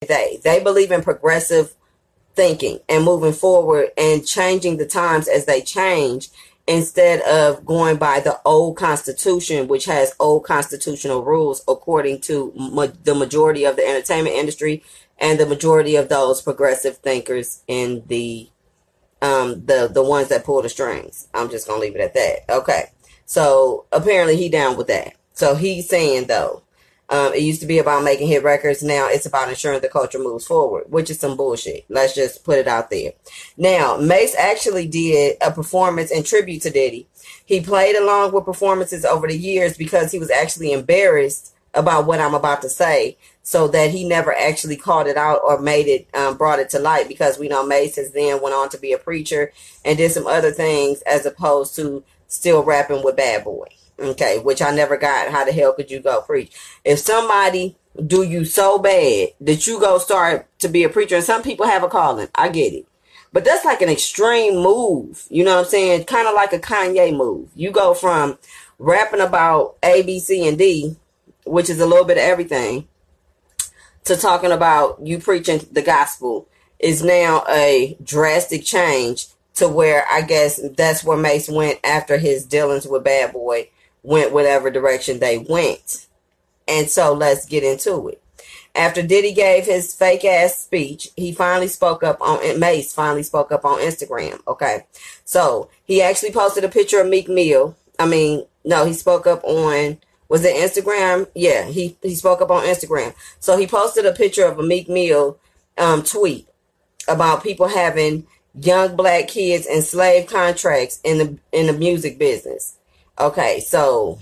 they. They believe in progressive thinking and moving forward and changing the times as they change instead of going by the old constitution which has old constitutional rules according to ma- the majority of the entertainment industry and the majority of those progressive thinkers in the um the the ones that pull the strings. I'm just gonna leave it at that. Okay. So apparently he down with that. So he's saying though um, it used to be about making hit records. Now it's about ensuring the culture moves forward, which is some bullshit. Let's just put it out there. Now, Mase actually did a performance in tribute to Diddy. He played along with performances over the years because he was actually embarrassed about what I'm about to say, so that he never actually called it out or made it, um, brought it to light. Because we know Mase has then went on to be a preacher and did some other things as opposed to still rapping with Bad Boy. Okay, which I never got. How the hell could you go preach? If somebody do you so bad that you go start to be a preacher, and some people have a calling, I get it. But that's like an extreme move. You know what I'm saying? Kind of like a Kanye move. You go from rapping about A, B, C, and D, which is a little bit of everything, to talking about you preaching the gospel is now a drastic change to where I guess that's where Mase went after his dealings with Bad Boy went whatever direction they went. And so let's get into it. After Diddy gave his fake ass speech, he finally spoke up on Mase finally spoke up on Instagram. Okay. So he actually posted a picture of Meek Mill. I mean, no, he spoke up on was it Instagram? Yeah, he, he spoke up on Instagram. So he posted a picture of a Meek Mill um, tweet about people having young black kids and slave contracts in the in the music business. Okay, so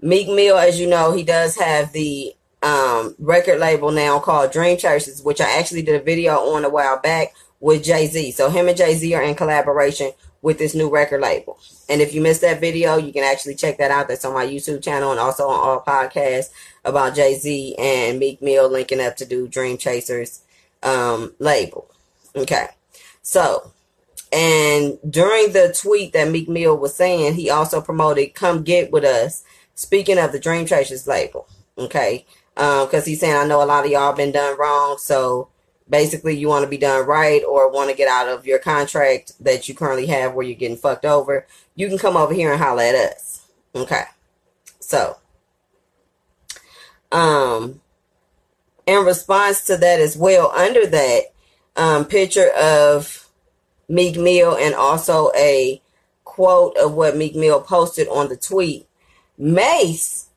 Meek Mill, as you know, he does have the um, record label now called Dream Chasers, which I actually did a video on a while back with Jay Z. So him and Jay Z are in collaboration with this new record label. And if you missed that video, you can actually check that out. That's on my YouTube channel and also on all podcasts about Jay Z and Meek Mill linking up to do Dream Chasers um, label. Okay, so and during the tweet that Meek Mill was saying, he also promoted "Come Get with Us." Speaking of the Dream Chasers label, okay, because um, he's saying I know a lot of y'all been done wrong, so basically you want to be done right or want to get out of your contract that you currently have where you're getting fucked over, you can come over here and holler at us. Okay. So, um, in response to that as well, under that um, picture of Meek Mill and also a quote of what Meek Mill posted on the tweet. Mase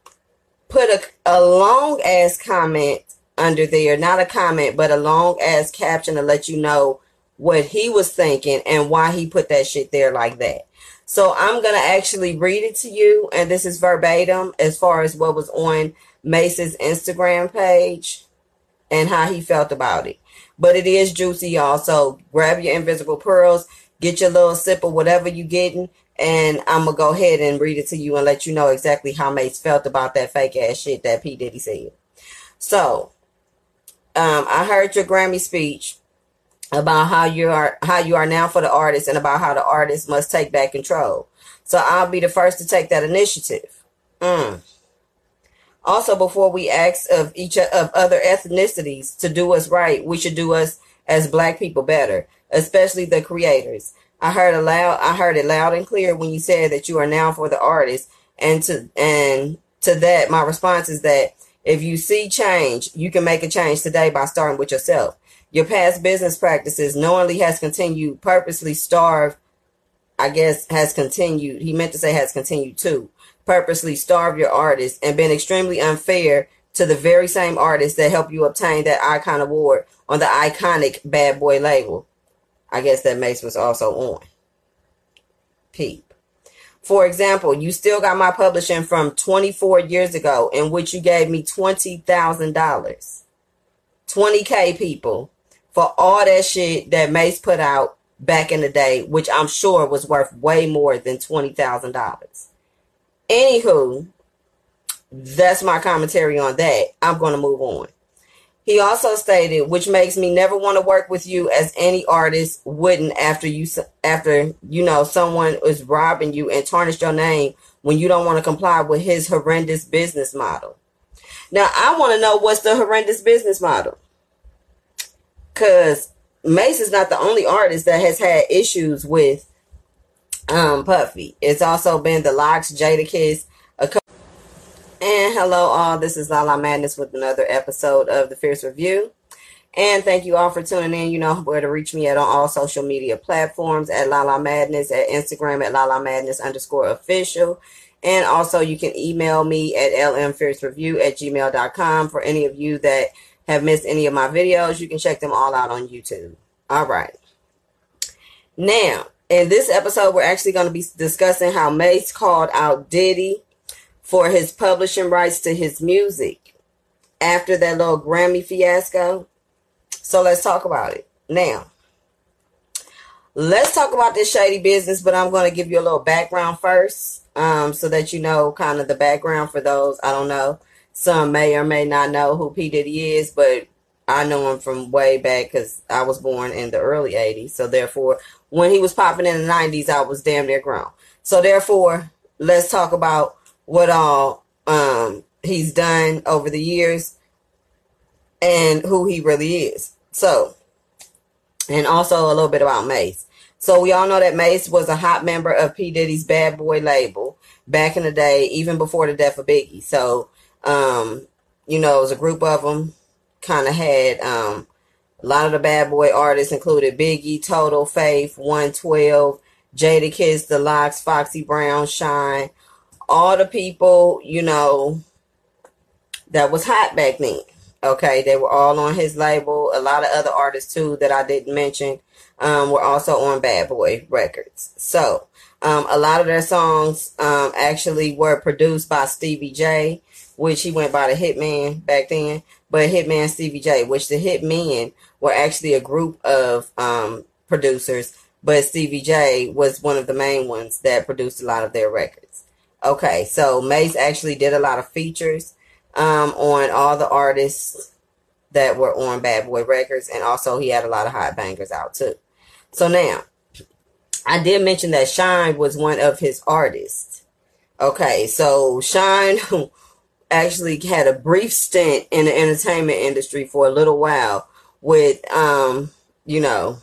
put a, a long ass comment under there, not a comment, but a long ass caption to let you know what he was thinking and why he put that shit there like that. So I'm going to actually read it to you. And this is verbatim as far as what was on Mase's Instagram page and how he felt about it but it is juicy, y'all. So grab your invisible pearls, get your little sip of whatever you getting, and I'm gonna go ahead and read it to you and let you know exactly how Mase felt about that fake ass shit that P Diddy said. So, um, I heard your Grammy speech about how you are how you are now for the artist and about how the artist must take back control. So I'll be the first to take that initiative. Mm. Also, before we ask of each of other ethnicities to do us right, we should do us as black people better, especially the creators. I heard a loud, I heard it loud and clear when you said that you are now for the artists, and to and to that, my response is that if you see change, you can make a change today by starting with yourself. Your past business practices knowingly has continued purposely starve. I guess has continued. He meant to say has continued too purposely starve your artist and been extremely unfair to the very same artists that helped you obtain that icon award on the iconic bad boy label. I guess that Mase was also on. Peep. For example, you still got my publishing from 24 years ago in which you gave me $20,000. 20K people for all that shit that Mase put out back in the day, which I'm sure was worth way more than $20,000. Anywho, that's my commentary on that. I'm going to move on. He also stated, which makes me never want to work with you as any artist wouldn't after you after you know someone is robbing you and tarnish your name when you don't want to comply with his horrendous business model. Now I want to know what's the horrendous business model. Cause Mase is not the only artist that has had issues with um Puffy. It's also been the LOX, Jadakiss, a co- and hello all. This is Lala Madness with another episode of the Fierce Review. And thank you all for tuning in. You know where to reach me at on all social media platforms at Lala Madness, at Instagram at Lala Madness underscore official. And also you can email me at lmfiercereview at gmail.com for any of you that have missed any of my videos. You can check them all out on YouTube. All right. Now, in this episode, we're actually going to be discussing how Mase called out Diddy for his publishing rights to his music after that little Grammy fiasco. So let's talk about it. Now, let's talk about this shady business, but I'm going to give you a little background first um, so that you know kind of the background for those. I don't know. Some may or may not know who P. Diddy is, but I know him from way back because I was born in the early 80s. So therefore, when he was popping in the 90s, I was damn near grown. So therefore, let's talk about what all um, he's done over the years and who he really is. So, and also a little bit about Mase. So we all know that Mase was a hot member of P. Diddy's Bad Boy label back in the day, even before the death of Biggie. So, um, you know, it was a group of them. Kind of had um, a lot of the Bad Boy artists included Biggie, Total, Faith, 112, Jadakiss, The LOX, Foxy Brown, Shyne, All the people, you know, that was hot back then. Okay, they were all on his label. A lot of other artists too that I didn't mention um, were also on Bad Boy Records. So um, a lot of their songs um, actually were produced by Stevie J, which he went by the Hitman back then. But Hitman Stevie J, which the Hitmen were actually a group of um, producers, but Stevie J was one of the main ones that produced a lot of their records. Okay, so Mase actually did a lot of features um, on all the artists that were on Bad Boy Records, and also he had a lot of hot bangers out too. So now, I did mention that Shyne was one of his artists. Okay, so Shyne actually had a brief stint in the entertainment industry for a little while with, um, you know,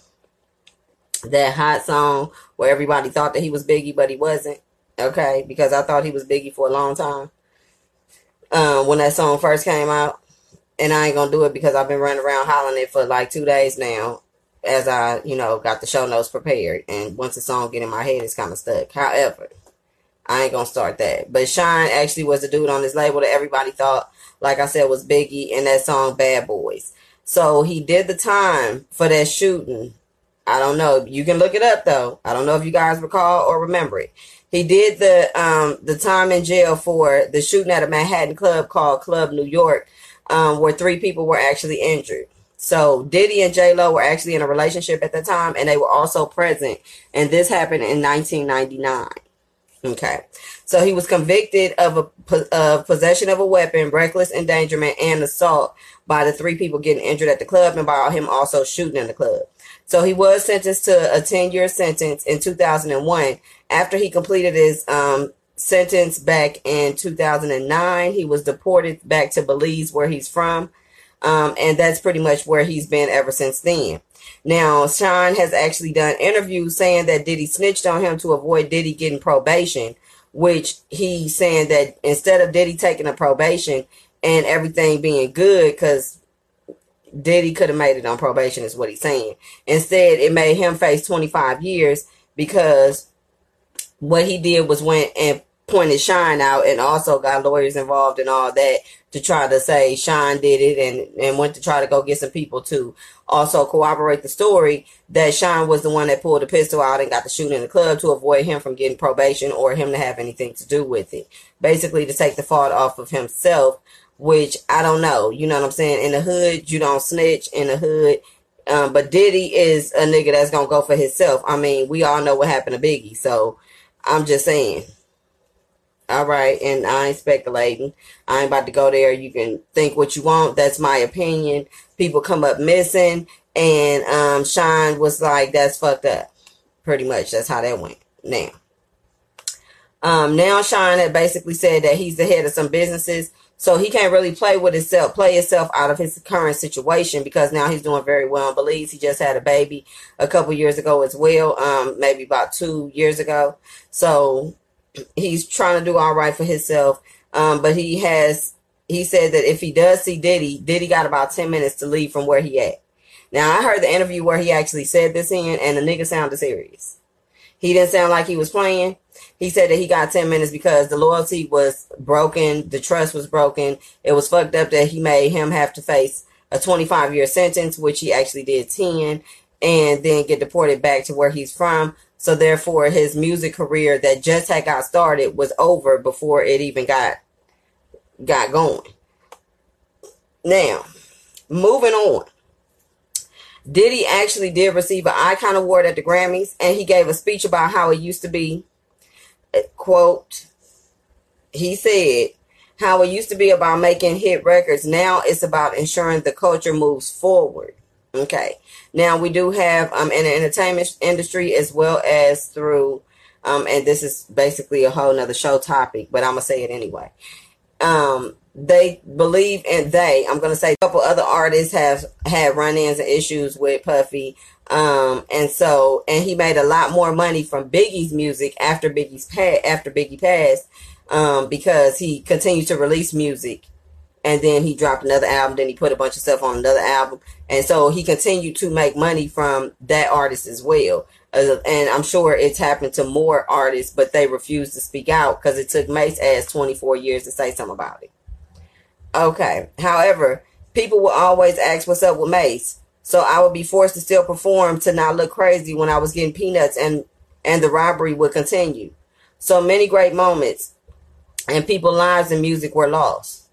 that hot song where everybody thought that he was Biggie, but he wasn't. Okay, because I thought he was Biggie for a long time um, when that song first came out. And I ain't gonna do it because I've been running around hollering it for like two days now as I, you know, got the show notes prepared. And once the song get in my head, it's kind of stuck. However, I ain't gonna start that. But Shyne actually was the dude on this label that everybody thought, like I said, was Biggie in that song Bad Boys. So he did the time for that shooting. I don't know. You can look it up though. I don't know if you guys recall or remember it. He did the um, the time in jail for the shooting at a Manhattan club called Club New York, um, where three people were actually injured. So Diddy and J Lo were actually in a relationship at the time, and they were also present. And this happened in 1999. Okay, so he was convicted of a of possession of a weapon, reckless endangerment, and assault by the three people getting injured at the club, and by him also shooting in the club. So he was sentenced to a 10 year sentence in 2001. After he completed his um, sentence back in 2009, he was deported back to Belize, where he's from. Um, and that's pretty much where he's been ever since then. Now, Shyne has actually done interviews saying that Diddy snitched on him to avoid Diddy getting probation, which he's saying that instead of Diddy taking a probation and everything being good, because Diddy could have made it on probation, is what he's saying. Instead, it made him face 25 years because what he did was went and pointed Shyne out and also got lawyers involved and all that to try to say Shyne did it and, and went to try to go get some people to also corroborate the story that Shyne was the one that pulled the pistol out and got the shooting in the club to avoid him from getting probation or him to have anything to do with it. Basically to take the fault off of himself which I don't know. You know what I'm saying? In the hood, you don't snitch. In the hood, um, but Diddy is a nigga that's gonna go for himself. I mean, we all know what happened to Biggie, so I'm just saying. All right, and I ain't speculating. I ain't about to go there. You can think what you want. That's my opinion. People come up missing, and um, Shyne was like, "That's fucked up." Pretty much, that's how that went. Now, um, now Shyne had basically said that he's the head of some businesses So he can't really play with himself, play himself out of his current situation because now he's doing very well in Belize. He just had a baby a couple years ago as well, um, maybe about two years ago. So he's trying to do all right for himself. Um, but he has, he said that if he does see Diddy, Diddy got about 10 minutes to leave from where he at. Now I heard the interview where he actually said this in and the nigga sounded serious. He didn't sound like he was playing. He said that he got 10 minutes because the loyalty was broken, the trust was broken. It was fucked up that he made him have to face a 25 year sentence, which he actually did 10, and then get deported back to where he's from. So therefore, his music career that just had got started was over before it even got got going. Now, moving on. Diddy actually did receive an icon award at the Grammys, and he gave a speech about how it used to be. Quote, he said, how it used to be about making hit records. Now it's about ensuring the culture moves forward. Okay. Now we do have um in the entertainment industry as well as through um and this is basically a whole nother show topic, but I'm gonna say it anyway. Um they believe and they i'm to say a couple other artists have had run-ins and issues with puffy um and so and he made a lot more money from biggie's music after biggie's pa- after biggie passed um because he continued to release music and then he dropped another album then he put a bunch of stuff on another album and so he continued to make money from that artist as well uh, and i'm sure it's happened to more artists but they refused to speak out because it took mase as 24 years to say something about it Okay. However, people will always ask what's up with mase So I would be forced to still perform to not look crazy when I was getting peanuts and and the robbery would continue. So many great moments and people's lives and music were lost.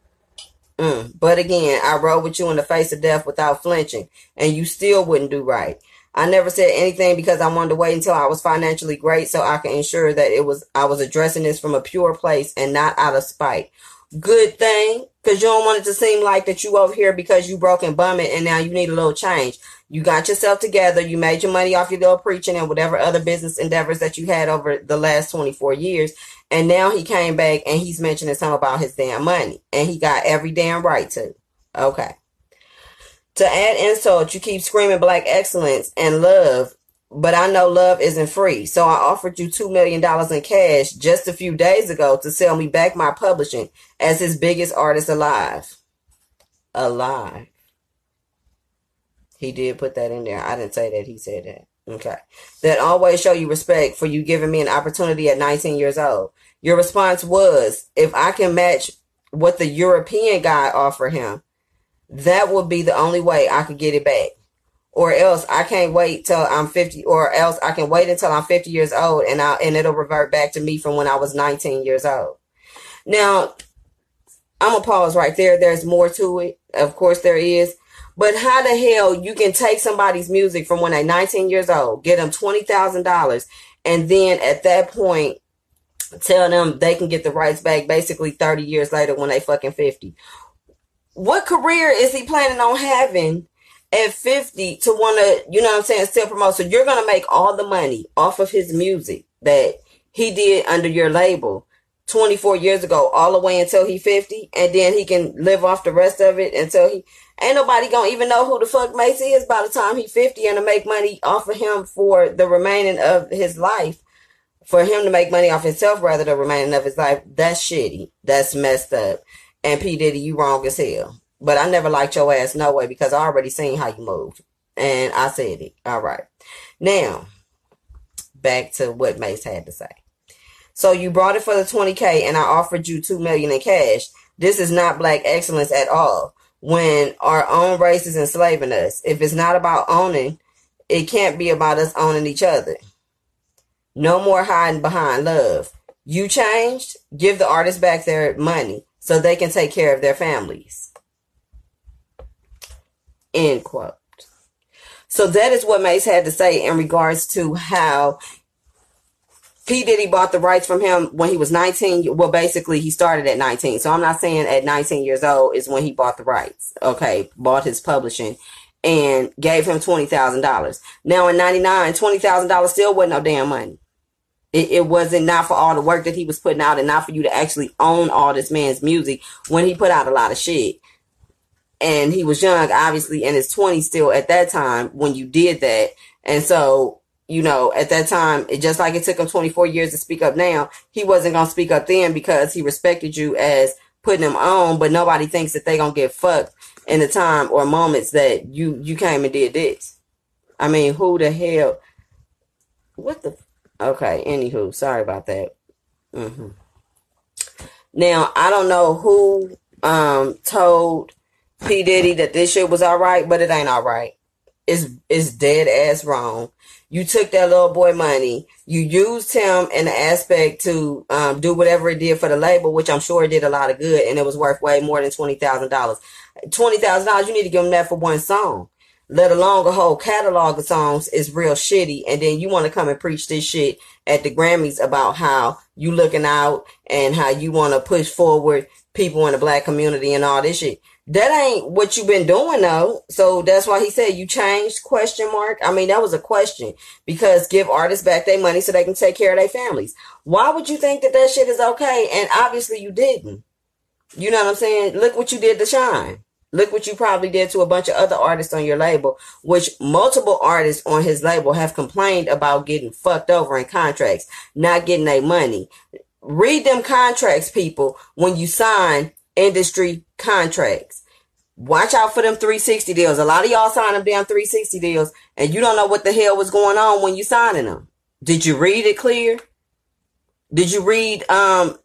Mm. But again, I rode with you in the face of death without flinching, and you still wouldn't do right. I never said anything because I wanted to wait until I was financially great so I could ensure that it was I was addressing this from a pure place and not out of spite good thing because you don't want it to seem like that you over here because you broke and bumming and now you need a little change. You got yourself together. You made your money off your little preaching and whatever other business endeavors that you had over the last 24 years. And now he came back and he's mentioning something about his damn money and he got every damn right to. Okay. To add insult, you keep screaming black excellence and love but I know love isn't free. So I offered you $2 million in cash just a few days ago to sell me back my publishing as his biggest artist alive. Alive. He did put that in there. I didn't say that. He said that. Okay. That always show you respect for you giving me an opportunity at 19 years old. Your response was, if I can match what the European guy offered him, that would be the only way I could get it back or else I can't wait till I'm 50 or else I can wait until I'm 50 years old and I and it'll revert back to me from when I was 19 years old. Now, I'm gonna pause right there. There's more to it. Of course there is. But how the hell you can take somebody's music from when they're 19 years old, get them $20,000 and then at that point tell them they can get the rights back basically 30 years later when they fucking 50. What career is he planning on having at 50 to want to, you know what I'm saying, still promote. So you're going to make all the money off of his music that he did under your label 24 years ago, all the way until he 50. And then he can live off the rest of it until he, ain't nobody going to even know who the fuck Mase is by the time he 50 and to make money off of him for the remaining of his life. For him to make money off himself rather than remaining of his life, that's shitty. That's messed up. And P. Diddy, you wrong as hell. But I never liked your ass no way because I already seen how you moved. And I said it. All right. Now, back to what Mase had to say. So you brought it for the 20K and I offered you 2 million in cash. This is not black excellence at all. When our own race is enslaving us. If it's not about owning, it can't be about us owning each other. No more hiding behind love. You changed, give the artists back their money so they can take care of their families. End quote. So that is what Mase had to say in regards to how P. Diddy bought the rights from him when he was 19. Well, basically, he started at 19. So I'm not saying at 19 years old is when he bought the rights. Okay, bought his publishing and gave him $20,000. Now in 99, $20,000 still wasn't no damn money. It, it wasn't not for all the work that he was putting out and not for you to actually own all this man's music when he put out a lot of shit. And he was young, obviously in his 20s still at that time when you did that. And so, you know, at that time, it just like it took him 24 years to speak up now, he wasn't going to speak up then because he respected you as putting him on, but nobody thinks that they going to get fucked in the time or moments that you, you came and did this. I mean, who the hell? What the? Okay, anywho, sorry about that. Mm-hmm. Now, I don't know who um told P. Diddy that this shit was alright, but it ain't alright. It's, it's dead ass wrong. You took that little boy money. You used him in the aspect to um, do whatever it did for the label, which I'm sure it did a lot of good, and it was worth way more than twenty thousand dollars. Twenty thousand dollars, you need to give him that for one song let alone a whole catalog of songs is real shitty. And then you want to come and preach this shit at the Grammys about how you looking out and how you want to push forward people in the black community and all this shit. That ain't what you've been doing though. So that's why he said you changed question mark. I mean, that was a question because give artists back their money so they can take care of their families. Why would you think that that shit is okay? And obviously you didn't. You know what I'm saying? Look what you did to Shyne. Look what you probably did to a bunch of other artists on your label, which multiple artists on his label have complained about getting fucked over in contracts, not getting their money. Read them contracts, people, when you sign industry contracts. Watch out for them 360 deals. A lot of y'all sign them damn 360 deals and you don't know what the hell was going on when you signing them. Did you read it clear? Did you read um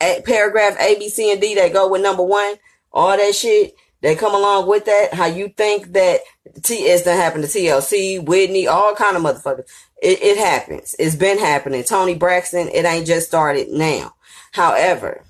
paragraph A, B, C, and D that go with number one? all that shit that come along with that, how you think that TS is to happen to TLC, Whitney, all kind of motherfuckers. It, it happens. It's been happening. Toni Braxton, it ain't just started now. However,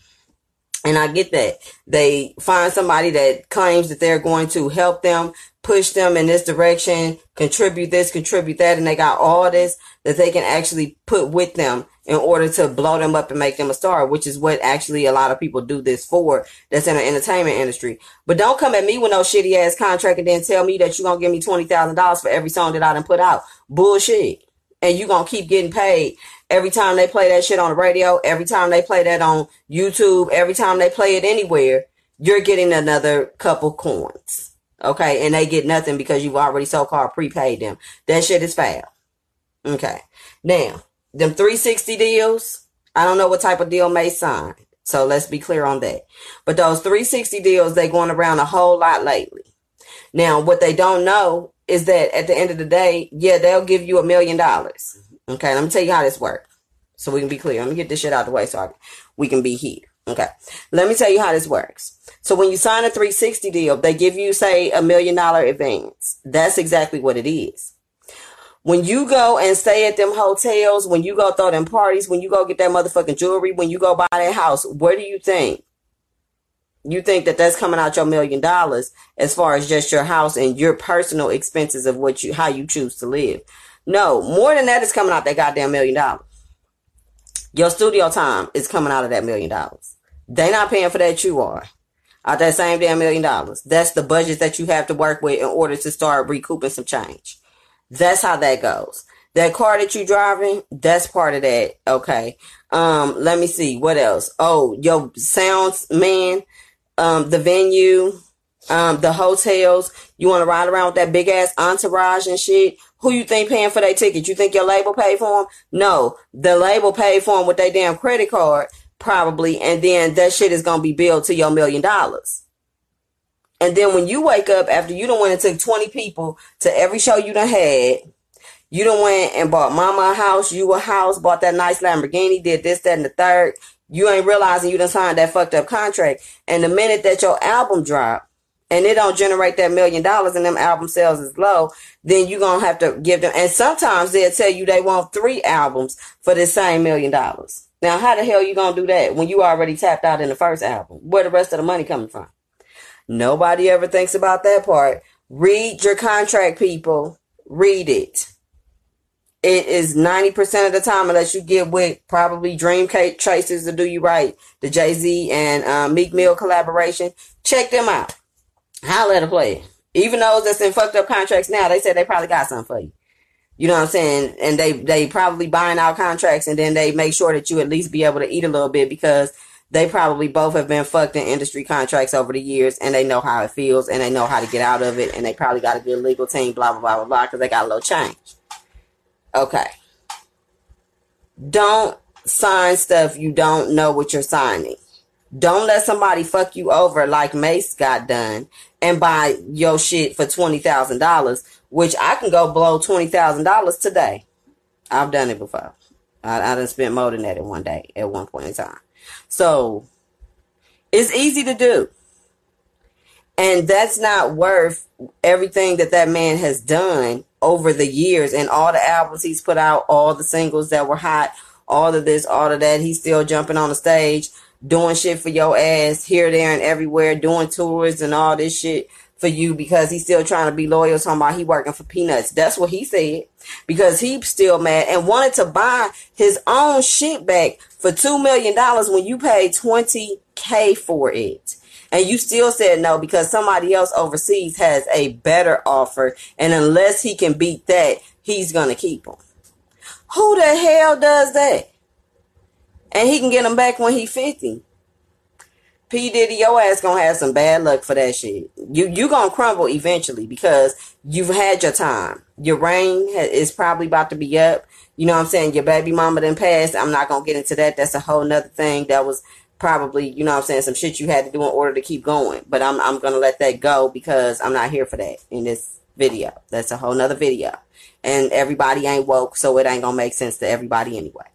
and I get that they find somebody that claims that they're going to help them, push them in this direction, contribute this, contribute that, and they got all this that they can actually put with them in order to blow them up and make them a star, which is what actually a lot of people do this for that's in the entertainment industry. But don't come at me with no shitty ass contract and then tell me that you're to give me $20,000 for every song that I done put out. Bullshit. And you're to keep getting paid every time they play that shit on the radio, every time they play that on YouTube, every time they play it anywhere, you're getting another couple coins. Okay. And they get nothing because you've already so called prepaid them. That shit is foul. Okay. Now, them 360 deals, I don't know what type of deal may sign. So let's be clear on that. But those 360 deals, they going around a whole lot lately. Now, what they don't know is that at the end of the day, yeah, they'll give you a million dollars. Okay, let me tell you how this works. So we can be clear. Let me get this shit out the way so I, we can be here. Okay. Let me tell you how this works. So when you sign a 360 deal, they give you, say, a million dollar advance. That's exactly what it is. When you go and stay at them hotels, when you go throw them parties, when you go get that motherfucking jewelry, when you go buy that house, where do you think? You think that that's coming out your million dollars as far as just your house and your personal expenses of what you, how you choose to live. No, more than that is coming out that goddamn million dollars. Your studio time is coming out of that million dollars. They not paying for that, you are. Out that same damn million dollars. That's the budget that you have to work with in order to start recouping some change. That's how that goes. That car that you driving, that's part of that. Okay. Um, let me see. What else? Oh, your sounds man, um, the venue, um, the hotels. You want to ride around with that big ass entourage and shit. Who you think paying for that ticket? You think your label paid for them? No, the label paid for them with their damn credit card, probably. And then that shit is to be billed to your million dollars. And then when you wake up after you don't went and took 20 people to every show you done had, you done went and bought mama a house, you a house, bought that nice Lamborghini, did this, that, and the third. You ain't realizing you done signed that fucked up contract. And the minute that your album drop and it don't generate that million dollars and them album sales is low, then you're gonna have to give them and sometimes they'll tell you they want three albums for the same million dollars. Now how the hell you gonna do that when you already tapped out in the first album? Where the rest of the money coming from? Nobody ever thinks about that part. Read your contract, people. Read it. It is 90% of the time, unless you get with probably Dream Chasers to do you right, the Jay Z and uh, Meek Mill collaboration. Check them out. Holla at a player. Even those that's in fucked up contracts now, they said they probably got something for you. You know what I'm saying? And they they probably buying out contracts and then they make sure that you at least be able to eat a little bit because they probably both have been fucked in industry contracts over the years and they know how it feels and they know how to get out of it and they probably got a good legal team, blah blah blah blah blah, because they got a little change. Okay. Don't sign stuff you don't know what you're signing. Don't let somebody fuck you over like Mase got done and buy your shit for twenty thousand dollars, which I can go blow twenty thousand dollars today. I've done it before. I, I done spent more than that in one day at one point in time. So it's easy to do. And that's not worth everything that that man has done over the years and all the albums he's put out, all the singles that were hot, all of this, all of that. He's still jumping on the stage, doing shit for your ass here, there, and everywhere, doing tours and all this shit for you because he's still trying to be loyal. Talking about he working for peanuts. That's what he said because he's still mad and wanted to buy his own shit back for two million dollars when you paid twenty k for it. And you still said no because somebody else overseas has a better offer. And unless he can beat that, he's to keep him. Who the hell does that? And he can get him back when he 50. P Diddy, your ass gonna have some bad luck for that shit. You you gonna crumble eventually because you've had your time. Your reign is probably about to be up. You know what I'm saying? Your baby mama then passed. I'm not gonna get into that. That's a whole nother thing. That was probably you know what I'm saying some shit you had to do in order to keep going. But I'm I'm gonna let that go because I'm not here for that in this video. That's a whole nother video. And everybody ain't woke, so it ain't gonna make sense to everybody anyway.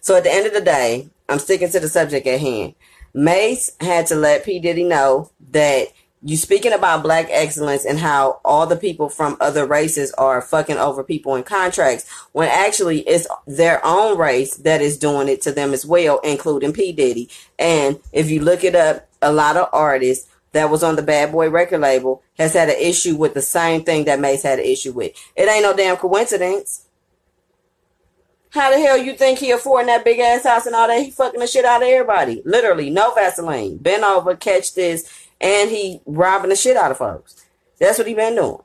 So at the end of the day, I'm sticking to the subject at hand. Mase had to let P. Diddy know that you speaking about black excellence and how all the people from other races are fucking over people in contracts when actually it's their own race that is doing it to them as well, including P. Diddy. And if you look it up, a lot of artists that was on the Bad Boy record label has had an issue with the same thing that Mase had an issue with. It ain't no damn coincidence. How the hell you think he affording that big ass house and all that? He fucking the shit out of everybody. Literally, no Vaseline. Been over, catch this, and he robbing the shit out of folks. That's what he been doing.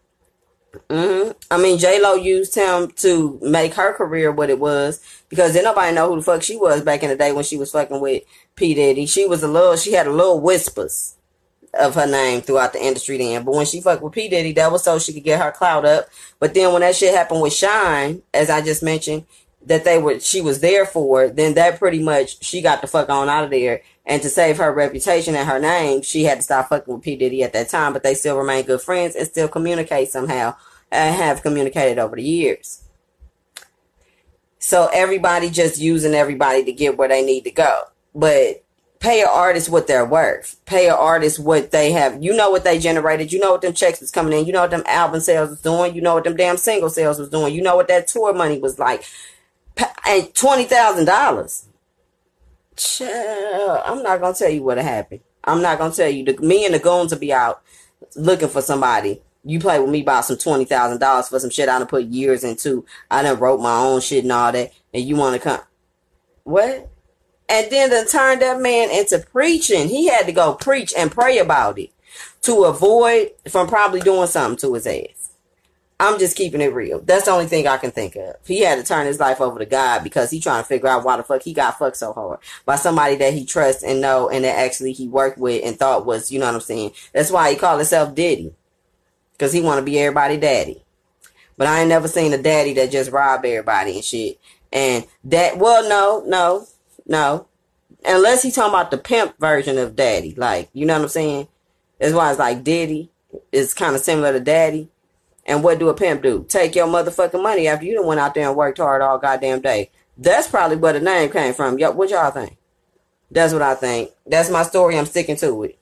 Mm-hmm. I mean, J Lo used him to make her career what it was because then nobody know who the fuck she was back in the day when she was fucking with P Diddy. She was a little, she had a little whispers of her name throughout the industry then. But when she fucked with P Diddy, that was so she could get her clout up. But then when that shit happened with Shyne, as I just mentioned, that they were she was there for, then that pretty much she got the fuck on out of there. And to save her reputation and her name, she had to stop fucking with P Diddy at that time. But they still remain good friends and still communicate somehow and have communicated over the years. So everybody just using everybody to get where they need to go. But pay an artist what they're worth. Pay an artist what they have. You know what they generated. You know what them checks was coming in. You know what them album sales was doing. You know what them damn single sales was doing. You know what that tour money was like. And twenty thousand dollars. I'm not gonna tell you what happened. I'm not gonna tell you. The, me and the goons will be out looking for somebody. You play with me about some twenty thousand dollars for some shit I done put years into. I done wrote my own shit and all that, and you want to come? What? And then to turn that man into preaching. He had to go preach and pray about it to avoid from probably doing something to his ass. I'm just keeping it real. That's the only thing I can think of. He had to turn his life over to God because he trying to figure out why the fuck he got fucked so hard by somebody that he trusts and know and that actually he worked with and thought was, you know what I'm saying? That's why he called himself Diddy. Cause he want to be everybody daddy. But I ain't never seen a daddy that just rob everybody and shit. And that, well, no, no, no. Unless he's talking about the pimp version of daddy. Like, you know what I'm saying? That's why it's like Diddy is kind of similar to daddy. And what do a pimp do? Take your motherfucking money after you done went out there and worked hard all goddamn day. That's probably where the name came from. Yo, what y'all think? That's what I think. That's my story. I'm sticking to it.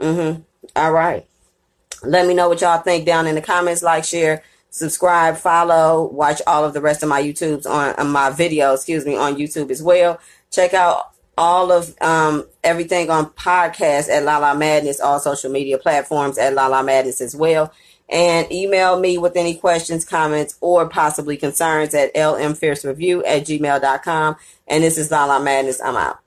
Mm-hmm. All right. Let me know what y'all think down in the comments. Like, share, subscribe, follow, watch all of the rest of my YouTubes on, on my videos, excuse me, on YouTube as well. Check out all of um, everything on podcast at La La Madness, all social media platforms at La La Madness as well. And email me with any questions, comments, or possibly concerns at lmfiercereview at gmail.com. And this is La La Madness. I'm out.